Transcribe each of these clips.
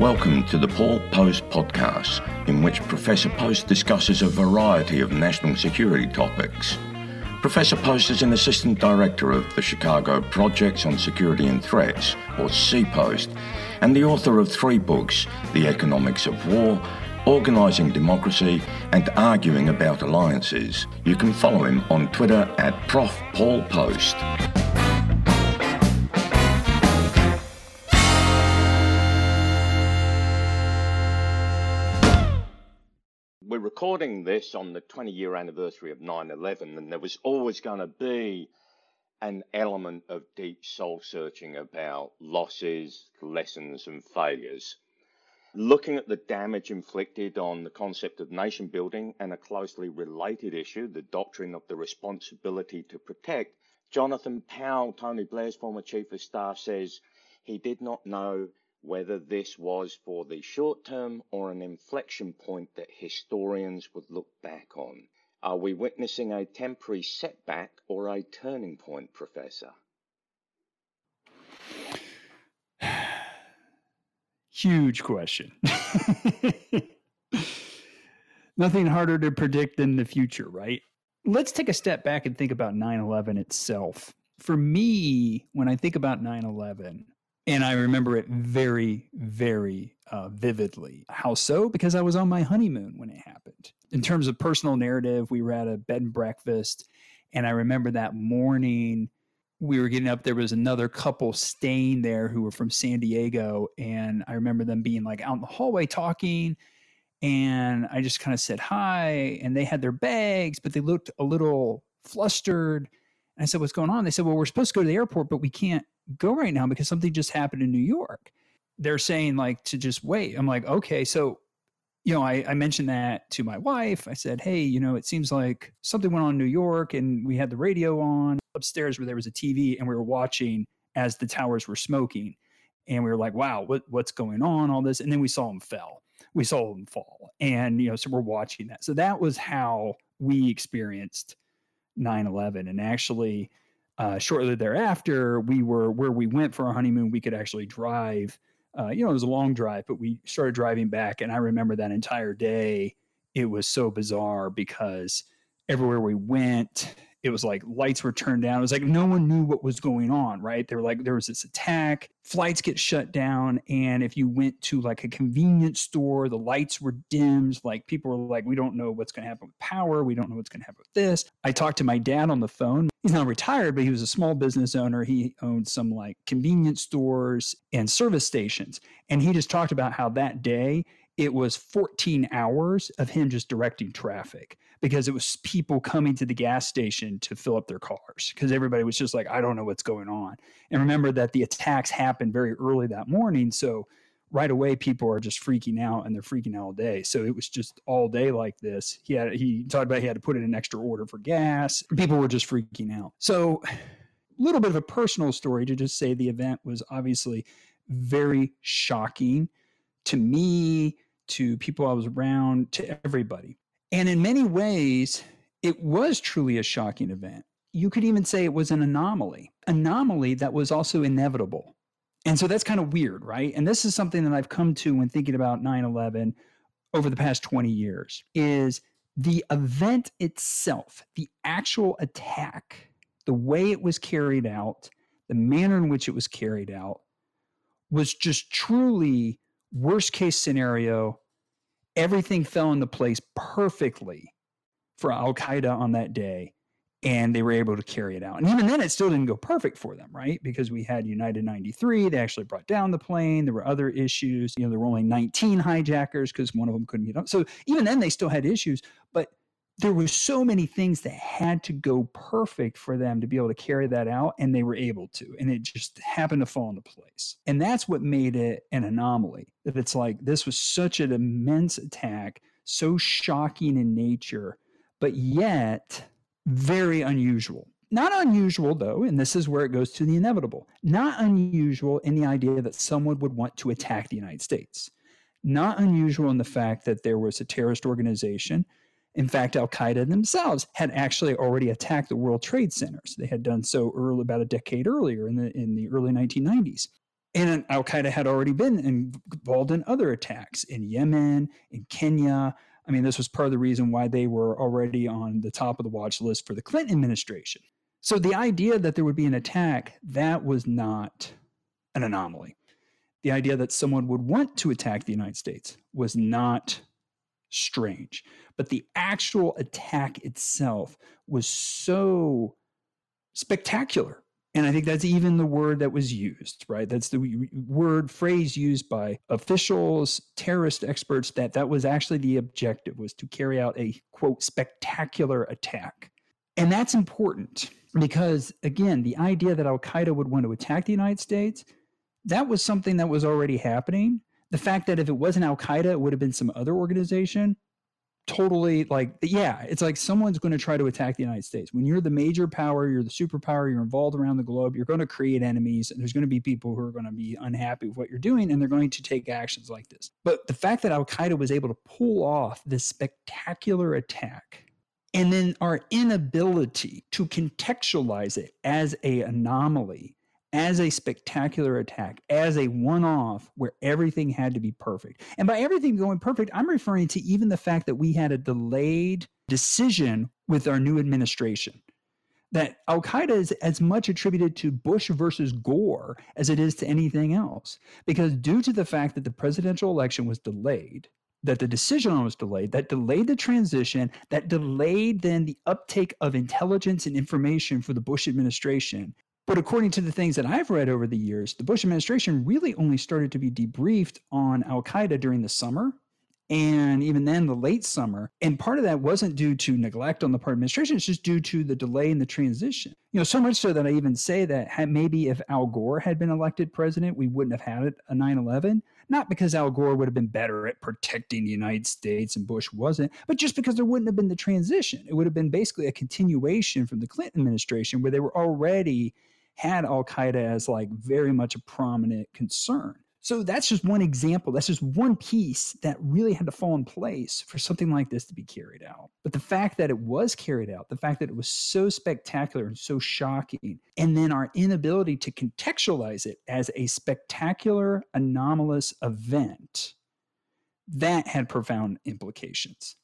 Welcome to the Paul Poast Podcast, in which Professor Poast discusses a variety of national security topics. Professor Poast is an assistant director of the Chicago Projects on Security and Threats, or CPOST, and the author of three books The Economics of War, Organising Democracy, and Arguing About Alliances. You can follow him on Twitter at Prof. Paul Poast. We're recording this on the 20 year anniversary of 9 11, and there was always going to be an element of deep soul searching about losses, lessons, and failures. Looking at the damage inflicted on the concept of nation building and a closely related issue, the doctrine of the responsibility to protect, Jonathan Powell, Tony Blair's former chief of staff, says he did not know whether this was for the short term or an inflection point that historians would look back on. Are we witnessing a temporary setback or a turning point, Professor? Huge question. Nothing harder to predict than the future, right? Let's take a step back and think about 9 11 itself. For me, when I think about 9 11, and I remember it very, very uh, vividly. How so? Because I was on my honeymoon when it happened. In terms of personal narrative, we were at a bed and breakfast. And I remember that morning we were getting up. There was another couple staying there who were from San Diego. And I remember them being like out in the hallway talking. And I just kind of said hi. And they had their bags, but they looked a little flustered. I said, What's going on? They said, Well, we're supposed to go to the airport, but we can't go right now because something just happened in New York. They're saying like to just wait. I'm like, okay, so you know, I, I mentioned that to my wife. I said, hey, you know, it seems like something went on in New York and we had the radio on upstairs where there was a TV and we were watching as the towers were smoking. And we were like, wow, what, what's going on? All this. And then we saw them fell. We saw them fall. And, you know, so we're watching that. So that was how we experienced 9 11. And actually, uh, shortly thereafter, we were where we went for our honeymoon. We could actually drive. Uh, you know, it was a long drive, but we started driving back, and I remember that entire day. It was so bizarre because everywhere we went, it was like lights were turned down. It was like no one knew what was going on, right? They were like, there was this attack, flights get shut down. And if you went to like a convenience store, the lights were dimmed. Like people were like, we don't know what's going to happen with power. We don't know what's going to happen with this. I talked to my dad on the phone. He's not retired, but he was a small business owner. He owned some like convenience stores and service stations. And he just talked about how that day it was 14 hours of him just directing traffic because it was people coming to the gas station to fill up their cars because everybody was just like, I don't know what's going on. And remember that the attacks happened very early that morning. So right away people are just freaking out and they're freaking out all day. So it was just all day like this. He had he talked about he had to put in an extra order for gas. People were just freaking out. So a little bit of a personal story to just say the event was obviously very shocking to me, to people I was around, to everybody. And in many ways, it was truly a shocking event. You could even say it was an anomaly, anomaly that was also inevitable. And so that's kind of weird, right? And this is something that I've come to when thinking about 9/11 over the past 20 years is the event itself, the actual attack, the way it was carried out, the manner in which it was carried out was just truly worst case scenario everything fell into place perfectly for Al Qaeda on that day. And they were able to carry it out. And even then, it still didn't go perfect for them, right? Because we had United 93. They actually brought down the plane. There were other issues. You know, there were only 19 hijackers because one of them couldn't get up. So even then, they still had issues. But there were so many things that had to go perfect for them to be able to carry that out and they were able to and it just happened to fall into place. And that's what made it an anomaly that it's like this was such an immense attack so shocking in nature but yet very unusual. Not unusual though and this is where it goes to the inevitable. Not unusual in the idea that someone would want to attack the united states. Not unusual in the fact that there was a terrorist organization in fact, Al Qaeda themselves had actually already attacked the World Trade Centers. They had done so early, about a decade earlier in the in the early 1990s. And Al Qaeda had already been involved in other attacks in Yemen, in Kenya. I mean, this was part of the reason why they were already on the top of the watch list for the Clinton administration. So the idea that there would be an attack, that was not an anomaly. The idea that someone would want to attack the United States was not strange. But the actual attack itself was so spectacular and I think that's even the word that was used, right? That's the word phrase used by officials, terrorist experts that that was actually the objective was to carry out a quote spectacular attack. And that's important because again, the idea that Al-Qaeda would want to attack the United States, that was something that was already happening. The fact that if it wasn't Al-Qaeda, it would have been some other organization, totally like yeah it's like someone's going to try to attack the united states. When you're the major power you're the superpower you're involved around the globe you're going to create enemies and there's going to be people who are going to be unhappy with what you're doing and they're going to take actions like this. But the fact that al-qaeda was able to pull off this spectacular attack and then our inability to contextualize it as a anomaly as a spectacular attack, as a one off where everything had to be perfect. And by everything going perfect, I'm referring to even the fact that we had a delayed decision with our new administration. That Al Qaeda is as much attributed to Bush versus Gore as it is to anything else. Because due to the fact that the presidential election was delayed, that the decision was delayed, that delayed the transition, that delayed then the uptake of intelligence and information for the Bush administration, but according to the things that I've read over the years, the Bush administration really only started to be debriefed on Al Qaeda during the summer and even then the late summer. And part of that wasn't due to neglect on the part of the administration, it's just due to the delay in the transition. You know, so much so that I even say that maybe if Al Gore had been elected president, we wouldn't have had a 9 11. Not because Al Gore would have been better at protecting the United States and Bush wasn't, but just because there wouldn't have been the transition. It would have been basically a continuation from the Clinton administration where they were already had Al Qaeda as like very much a prominent concern. So that's just one example. That's just one piece that really had to fall in place for something like this to be carried out. But the fact that it was carried out, the fact that it was so spectacular and so shocking, and then our inability to contextualize it as a spectacular, anomalous event, that had profound implications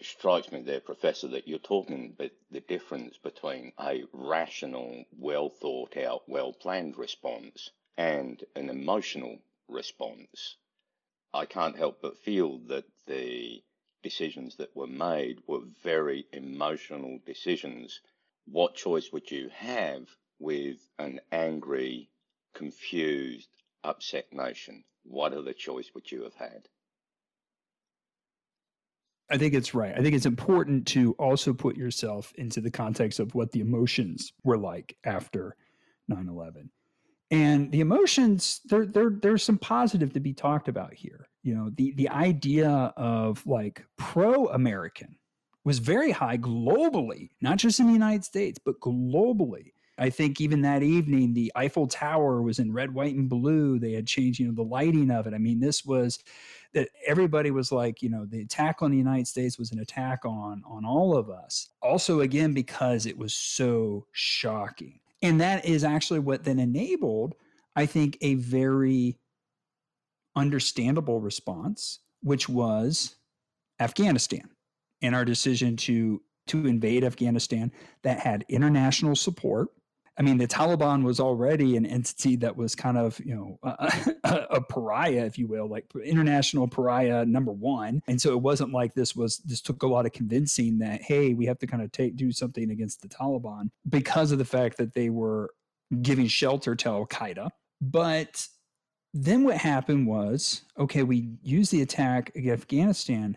strikes me there, Professor, that you're talking about the difference between a rational, well thought out, well planned response and an emotional response. I can't help but feel that the decisions that were made were very emotional decisions. What choice would you have with an angry, confused, upset nation? What other choice would you have had? I think it's right. I think it's important to also put yourself into the context of what the emotions were like after 9 11. And the emotions, there, there, there's some positive to be talked about here. You know, the, the idea of like pro American was very high globally, not just in the United States, but globally. I think even that evening, the Eiffel Tower was in red, white, and blue. They had changed, you know, the lighting of it. I mean, this was that everybody was like, you know, the attack on the United States was an attack on on all of us. Also, again, because it was so shocking. And that is actually what then enabled, I think, a very understandable response, which was Afghanistan and our decision to to invade Afghanistan that had international support I mean, the Taliban was already an entity that was kind of, you know, a, a, pariah, if you will, like international pariah number one. And so it wasn't like this was, this took a lot of convincing that, hey, we have to kind of take, do something against the Taliban because of the fact that they were giving shelter to Al Qaeda. But then what happened was, okay, we used the attack against Afghanistan,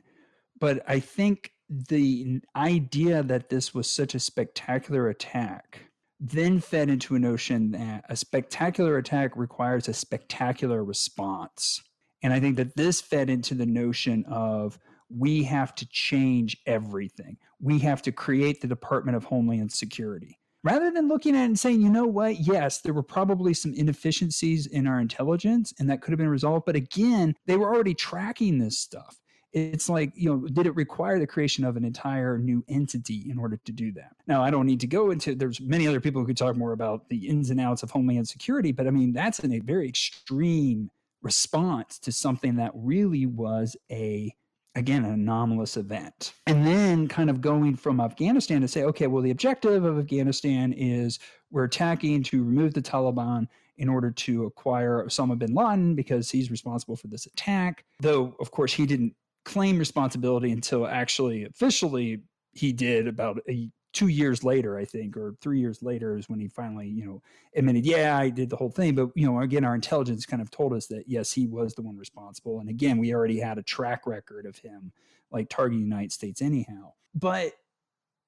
but I think the idea that this was such a spectacular attack then fed into a notion that a spectacular attack requires a spectacular response. And I think that this fed into the notion of we have to change everything. We have to create the Department of Homeland Security. Rather than looking at it and saying, you know what, yes, there were probably some inefficiencies in our intelligence and that could have been resolved. But again, they were already tracking this stuff. It's like you know did it require the creation of an entire new entity in order to do that now i don't need to go into there's many other people who could talk more about the ins and outs of homeland security but i mean that's in a very extreme response to something that really was a again an anomalous event and then kind of going from afghanistan to say okay well the objective of afghanistan is we're attacking to remove the taliban in order to acquire Osama bin Laden because he's responsible for this attack. Though, of course, he didn't claim responsibility until actually officially he did about a two years later, I think, or three years later is when he finally, you know, admitted, yeah, I did the whole thing. But, you know, again, our intelligence kind of told us that, yes, he was the one responsible. And again, we already had a track record of him like targeting the United States anyhow. But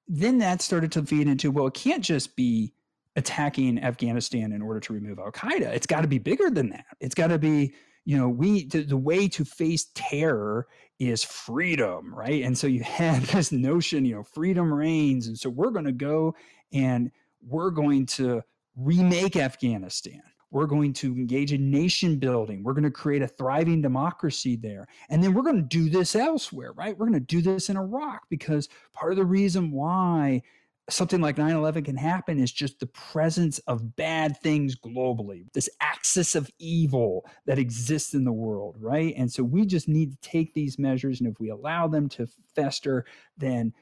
then that started to feed into, well, it can't just be attacking Afghanistan in order to remove Al Qaeda. It's got to be bigger than that. It's got to be, you know, we, the, the way to face terror is freedom, right? And so you have this notion, you know, freedom reigns. And so we're going to go and we're going to remake Afghanistan. We're going to engage in nation building. We're going to create a thriving democracy there. And then we're going to do this elsewhere, right? We're going to do this in Iraq because part of the reason why something like 9 11 can happen is just the presence of bad things globally, this axis of evil that exists in the world, right? And so we just need to take these measures. And if we allow them to fester, then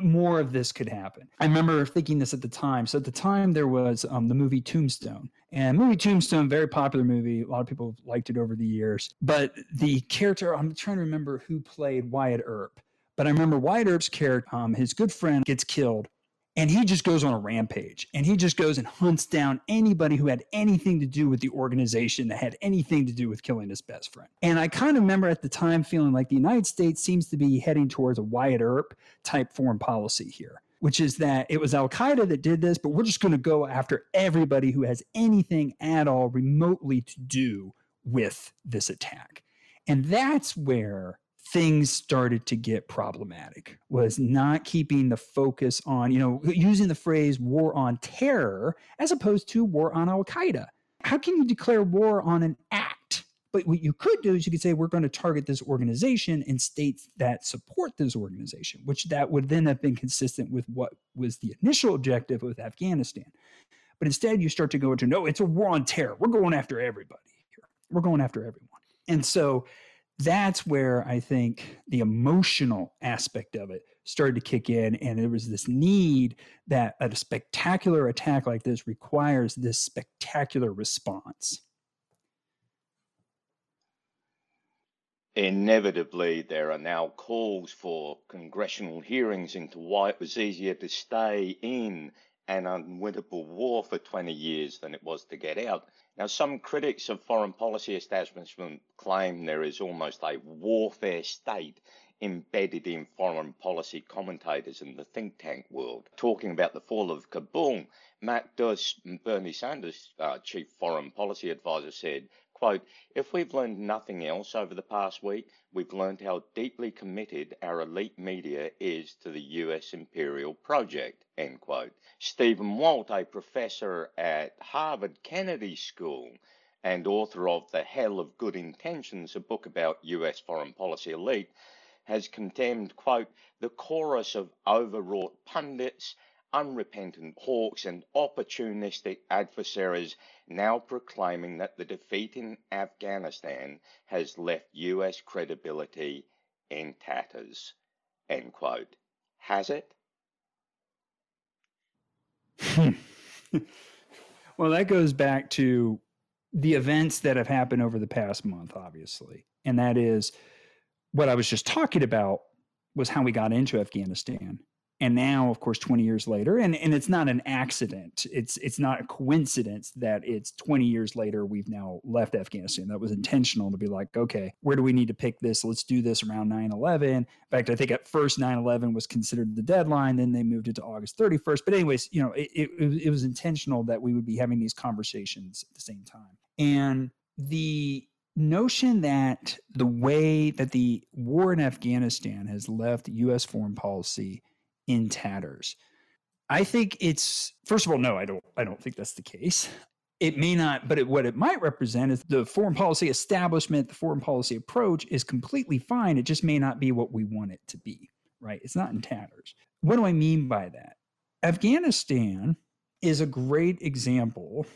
more of this could happen. I remember thinking this at the time. So at the time, there was um, the movie Tombstone, and movie Tombstone, very popular movie. A lot of people liked it over the years. But the character, I'm trying to remember who played Wyatt Earp. But I remember Wyatt Earp's character, um, his good friend gets killed and he just goes on a rampage and he just goes and hunts down anybody who had anything to do with the organization that had anything to do with killing his best friend. And I kind of remember at the time feeling like the United States seems to be heading towards a Wyatt Earp type foreign policy here, which is that it was Al Qaeda that did this, but we're just going to go after everybody who has anything at all remotely to do with this attack. And that's where things started to get problematic was not keeping the focus on you know using the phrase war on terror as opposed to war on al-qaeda. How can you declare war on an act? But what you could do is you could say we're going to target this organization and states that support this organization which that would then have been consistent with what was the initial objective with afghanistan. But instead you start to go into no it's a war on terror. We're going after everybody here. We're going after everyone. And so that's where I think the emotional aspect of it started to kick in. And there was this need that a spectacular attack like this requires this spectacular response. Inevitably, there are now calls for congressional hearings into why it was easier to stay in an unwinnable war for 20 years than it was to get out. Now, some critics of foreign policy establishment claim there is almost a warfare state embedded in foreign policy commentators in the think tank world. Talking about the fall of Kabul, Matt Duss, Bernie Sanders' uh, chief foreign policy advisor, said, quote, if we've learned nothing else over the past week, we've learned how deeply committed our elite media is to the US imperial project, end quote. Stephen Walt, a professor at Harvard Kennedy School and author of The Hell of Good Intentions, a book about US foreign policy elite, has condemned, quote, the chorus of overwrought pundits, unrepentant hawks, and opportunistic adversaries now proclaiming that the defeat in Afghanistan has left US credibility in tatters, end quote. Has it? Hmm. well, that goes back to the events that have happened over the past month, obviously. And that is what I was just talking about was how we got into Afghanistan and now of course 20 years later and, and it's not an accident. It's it's not a coincidence that it's 20 years later we've now left afghanistan. That was intentional to be like okay where do we need to pick this? Let's do this around 9-11 in fact i think at first 9-11 was considered the deadline then they moved it to august 31st but anyways you know it, it, it was intentional that we would be having these conversations at the same time. And the notion that the way that the war in afghanistan has left us foreign policy in tatters. I think it's first of all, no, I don't I don't think that's the case. it may not, but it, what it might represent is the foreign policy establishment, the foreign policy approach is completely fine. It just may not be what we want it to be, right? It's not in tatters. What do I mean by that? Afghanistan is a great example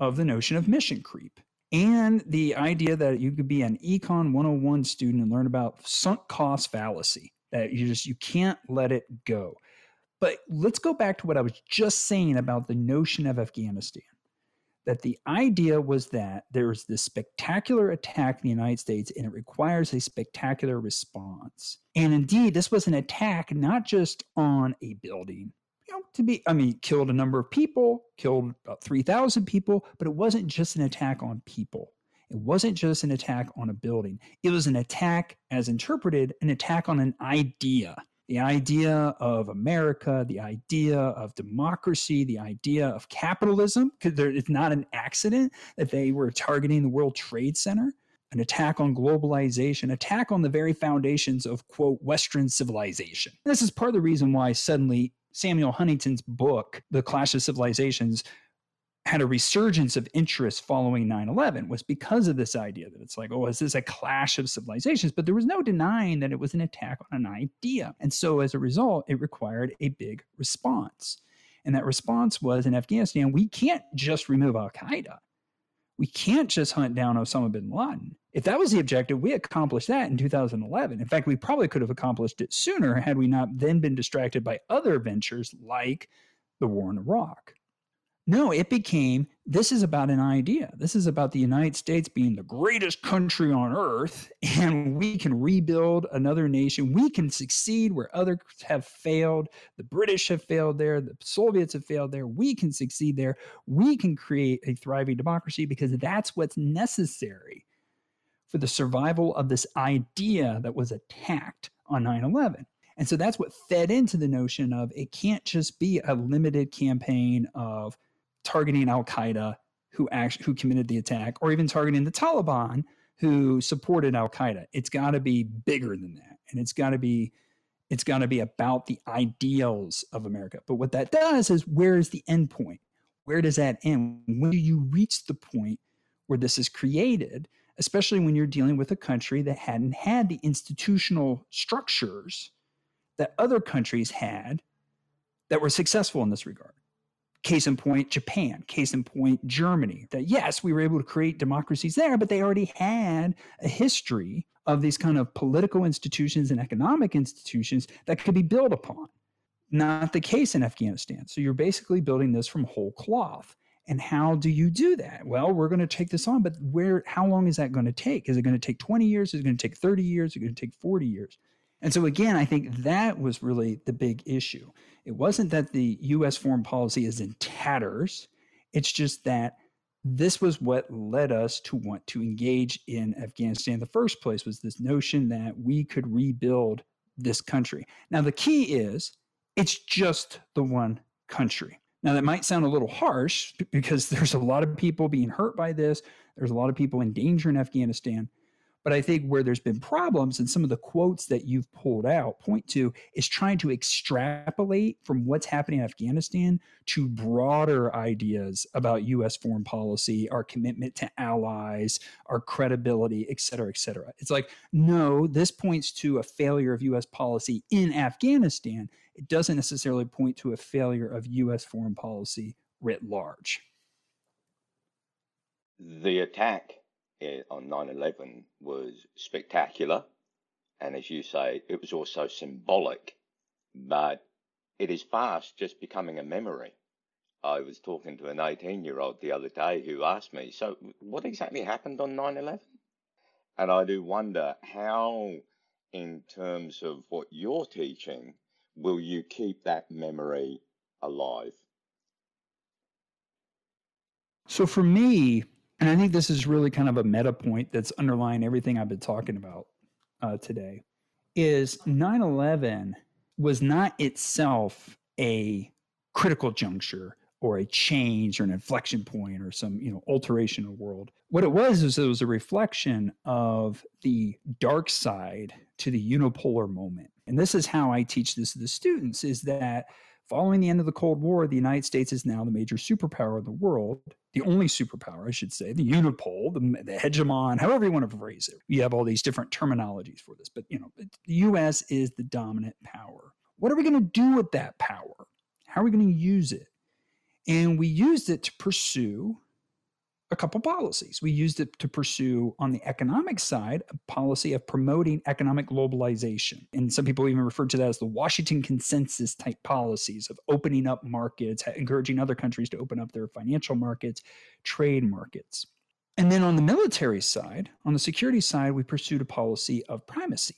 of the notion of mission creep and the idea that you could be an econ 101 student and learn about sunk cost fallacy you just you can't let it go but let's go back to what i was just saying about the notion of afghanistan that the idea was that there was this spectacular attack in the United States and it requires a spectacular response. And indeed, this was an attack not just on a building, you know, to be, I mean, killed a number of people, killed about 3,000 people, but it wasn't just an attack on people. It wasn't just an attack on a building. It was an attack, as interpreted, an attack on an idea the idea of America, the idea of democracy, the idea of capitalism, because it's not an accident that they were targeting the World Trade Center, an attack on globalization, attack on the very foundations of, quote, Western civilization. This is part of the reason why suddenly Samuel Huntington's book, The Clash of Civilizations, had a resurgence of interest following 9-11 was because of this idea that it's like oh is this a clash of civilizations? But there was no denying that it was an attack on an idea. And so as a result it required a big response. And that response was in afghanistan we can't just remove al-qaeda. We can't just hunt down osama bin laden. If that was the objective we accomplished that in 2011 in fact we probably could have accomplished it sooner had we not then been distracted by other ventures like the war in iraq no, it became this is about an idea. This is about the United States being the greatest country on earth, and we can rebuild another nation. We can succeed where others have failed. The British have failed there, the Soviets have failed there. We can succeed there. We can create a thriving democracy because that's what's necessary for the survival of this idea that was attacked on 9 11. And so that's what fed into the notion of it can't just be a limited campaign of targeting Al Qaeda who actually who committed the attack, or even targeting the Taliban who supported Al Qaeda. It's got to be bigger than that, and it's got to be it's got to be about the ideals of America. But what that does is where is the end point? Where does that end? When do you reach the point where this is created? Especially when you're dealing with a country that hadn't had the institutional structures that other countries had that were successful in this regard. Case in point, Japan. Case in point, Germany. That yes, we were able to create democracies there, but they already had a history of these kind of political institutions and economic institutions that could be built upon. Not the case in Afghanistan. So you're basically building this from whole cloth. And how do you do that? Well, we're going to take this on, but where how long is that going to take? Is it going to take 20 years? Is it going to take 30 years? Is it going to take 40 years? And so again, I think that was really the big issue it wasn't that the US foreign policy is in tatters, it's just that this was what led us to want to engage in Afghanistan in the first place was this notion that we could rebuild this country. Now the key is it's just the one country. Now that might sound a little harsh because there's a lot of people being hurt by this. There's a lot of people in danger in Afghanistan. But I think where there's been problems and some of the quotes that you've pulled out point to is trying to extrapolate from what's happening in Afghanistan to broader ideas about US foreign policy, our commitment to allies, our credibility, et cetera, et cetera. It's like, no, this points to a failure of US policy in Afghanistan. It doesn't necessarily point to a failure of US foreign policy writ large. The attack on 9 11 was spectacular. And as you say, it was also symbolic, but it is fast just becoming a memory. I was talking to an 18 year old the other day who asked me, So, what exactly happened on 9 11? And I do wonder how, in terms of what you're teaching, will you keep that memory alive? So, for me, and I think this is really kind of a meta point that's underlying everything I've been talking about uh, today, is 9/11 was not itself a critical juncture or a change or an inflection point or some you know alteration of the world. What it was is it was a reflection of the dark side to the unipolar moment. And this is how I teach this to the students: is that Following the end of the Cold War, the United States is now the major superpower in the world, the only superpower, I should say, the unipole, the, the hegemon, however you want to phrase it. You have all these different terminologies for this, but you know, the U.S. is the dominant power. What are we going to do with that power? How are we going to use it? And we used it to pursue a couple policies. We used it to pursue, on the economic side, a policy of promoting economic globalization. And some people even refer to that as the Washington consensus type policies of opening up markets, encouraging other countries to open up their financial markets, trade markets. And then on the military side, on the security side, we pursued a policy of primacy.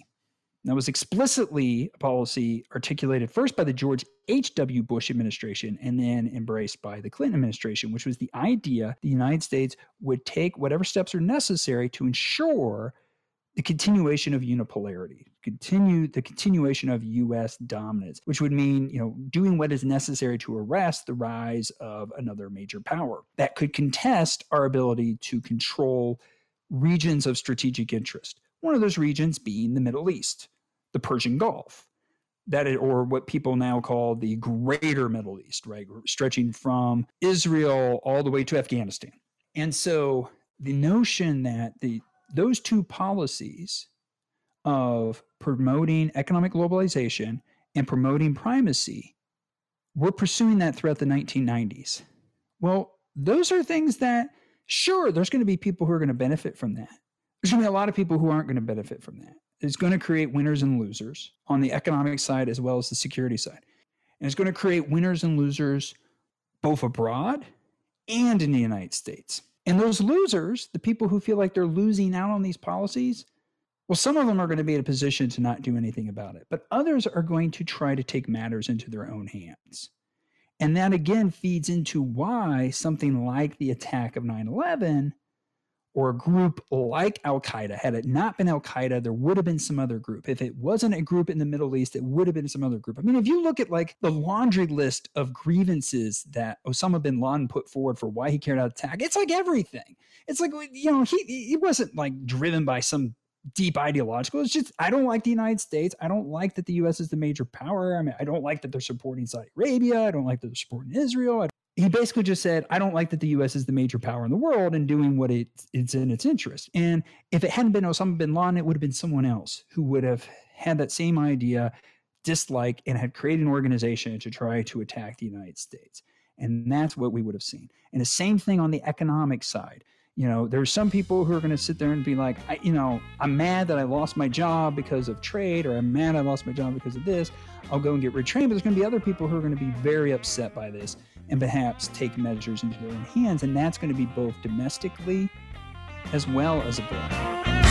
That was explicitly a policy articulated first by the George H.W. Bush administration and then embraced by the Clinton administration, which was the idea the United States would take whatever steps are necessary to ensure the continuation of unipolarity, continue the continuation of U.S. dominance, which would mean, you know, doing what is necessary to arrest the rise of another major power that could contest our ability to control regions of strategic interest. One of those regions being the Middle East the Persian Gulf. That is, or what people now call the greater Middle East, right? Stretching from Israel all the way to Afghanistan. And so the notion that the those two policies of promoting economic globalization and promoting primacy, we're pursuing that throughout the 1990s. Well, those are things that, sure, there's going to be people who are going to benefit from that. There's going to be a lot of people who aren't going to benefit from that is going to create winners and losers on the economic side as well as the security side. And it's going to create winners and losers both abroad and in the United States. And those losers, the people who feel like they're losing out on these policies, well, some of them are going to be in a position to not do anything about it, but others are going to try to take matters into their own hands. And that again feeds into why something like the attack of 9 11 or a group like Al Qaeda. Had it not been Al Qaeda, there would have been some other group. If it wasn't a group in the Middle East, it would have been some other group. I mean, if you look at like the laundry list of grievances that Osama bin Laden put forward for why he carried out attack, it's like everything. It's like you know he he wasn't like driven by some deep ideological. It's just I don't like the United States. I don't like that the U.S. is the major power. I mean, I don't like that they're supporting Saudi Arabia. I don't like that they're supporting Israel he basically just said, I don't like that the US is the major power in the world and doing what it, it's in its interest. And if it hadn't been Osama bin Laden, it would have been someone else who would have had that same idea, dislike, and had created an organization to try to attack the United States. And that's what we would have seen. And the same thing on the economic side. You know, there's some people who are going to sit there and be like, I, you know, I'm mad that I lost my job because of trade, or I'm mad I lost my job because of this. I'll go and get retrained. But there's going to be other people who are going to be very upset by this and perhaps take measures into their own hands. And that's going to be both domestically as well as abroad.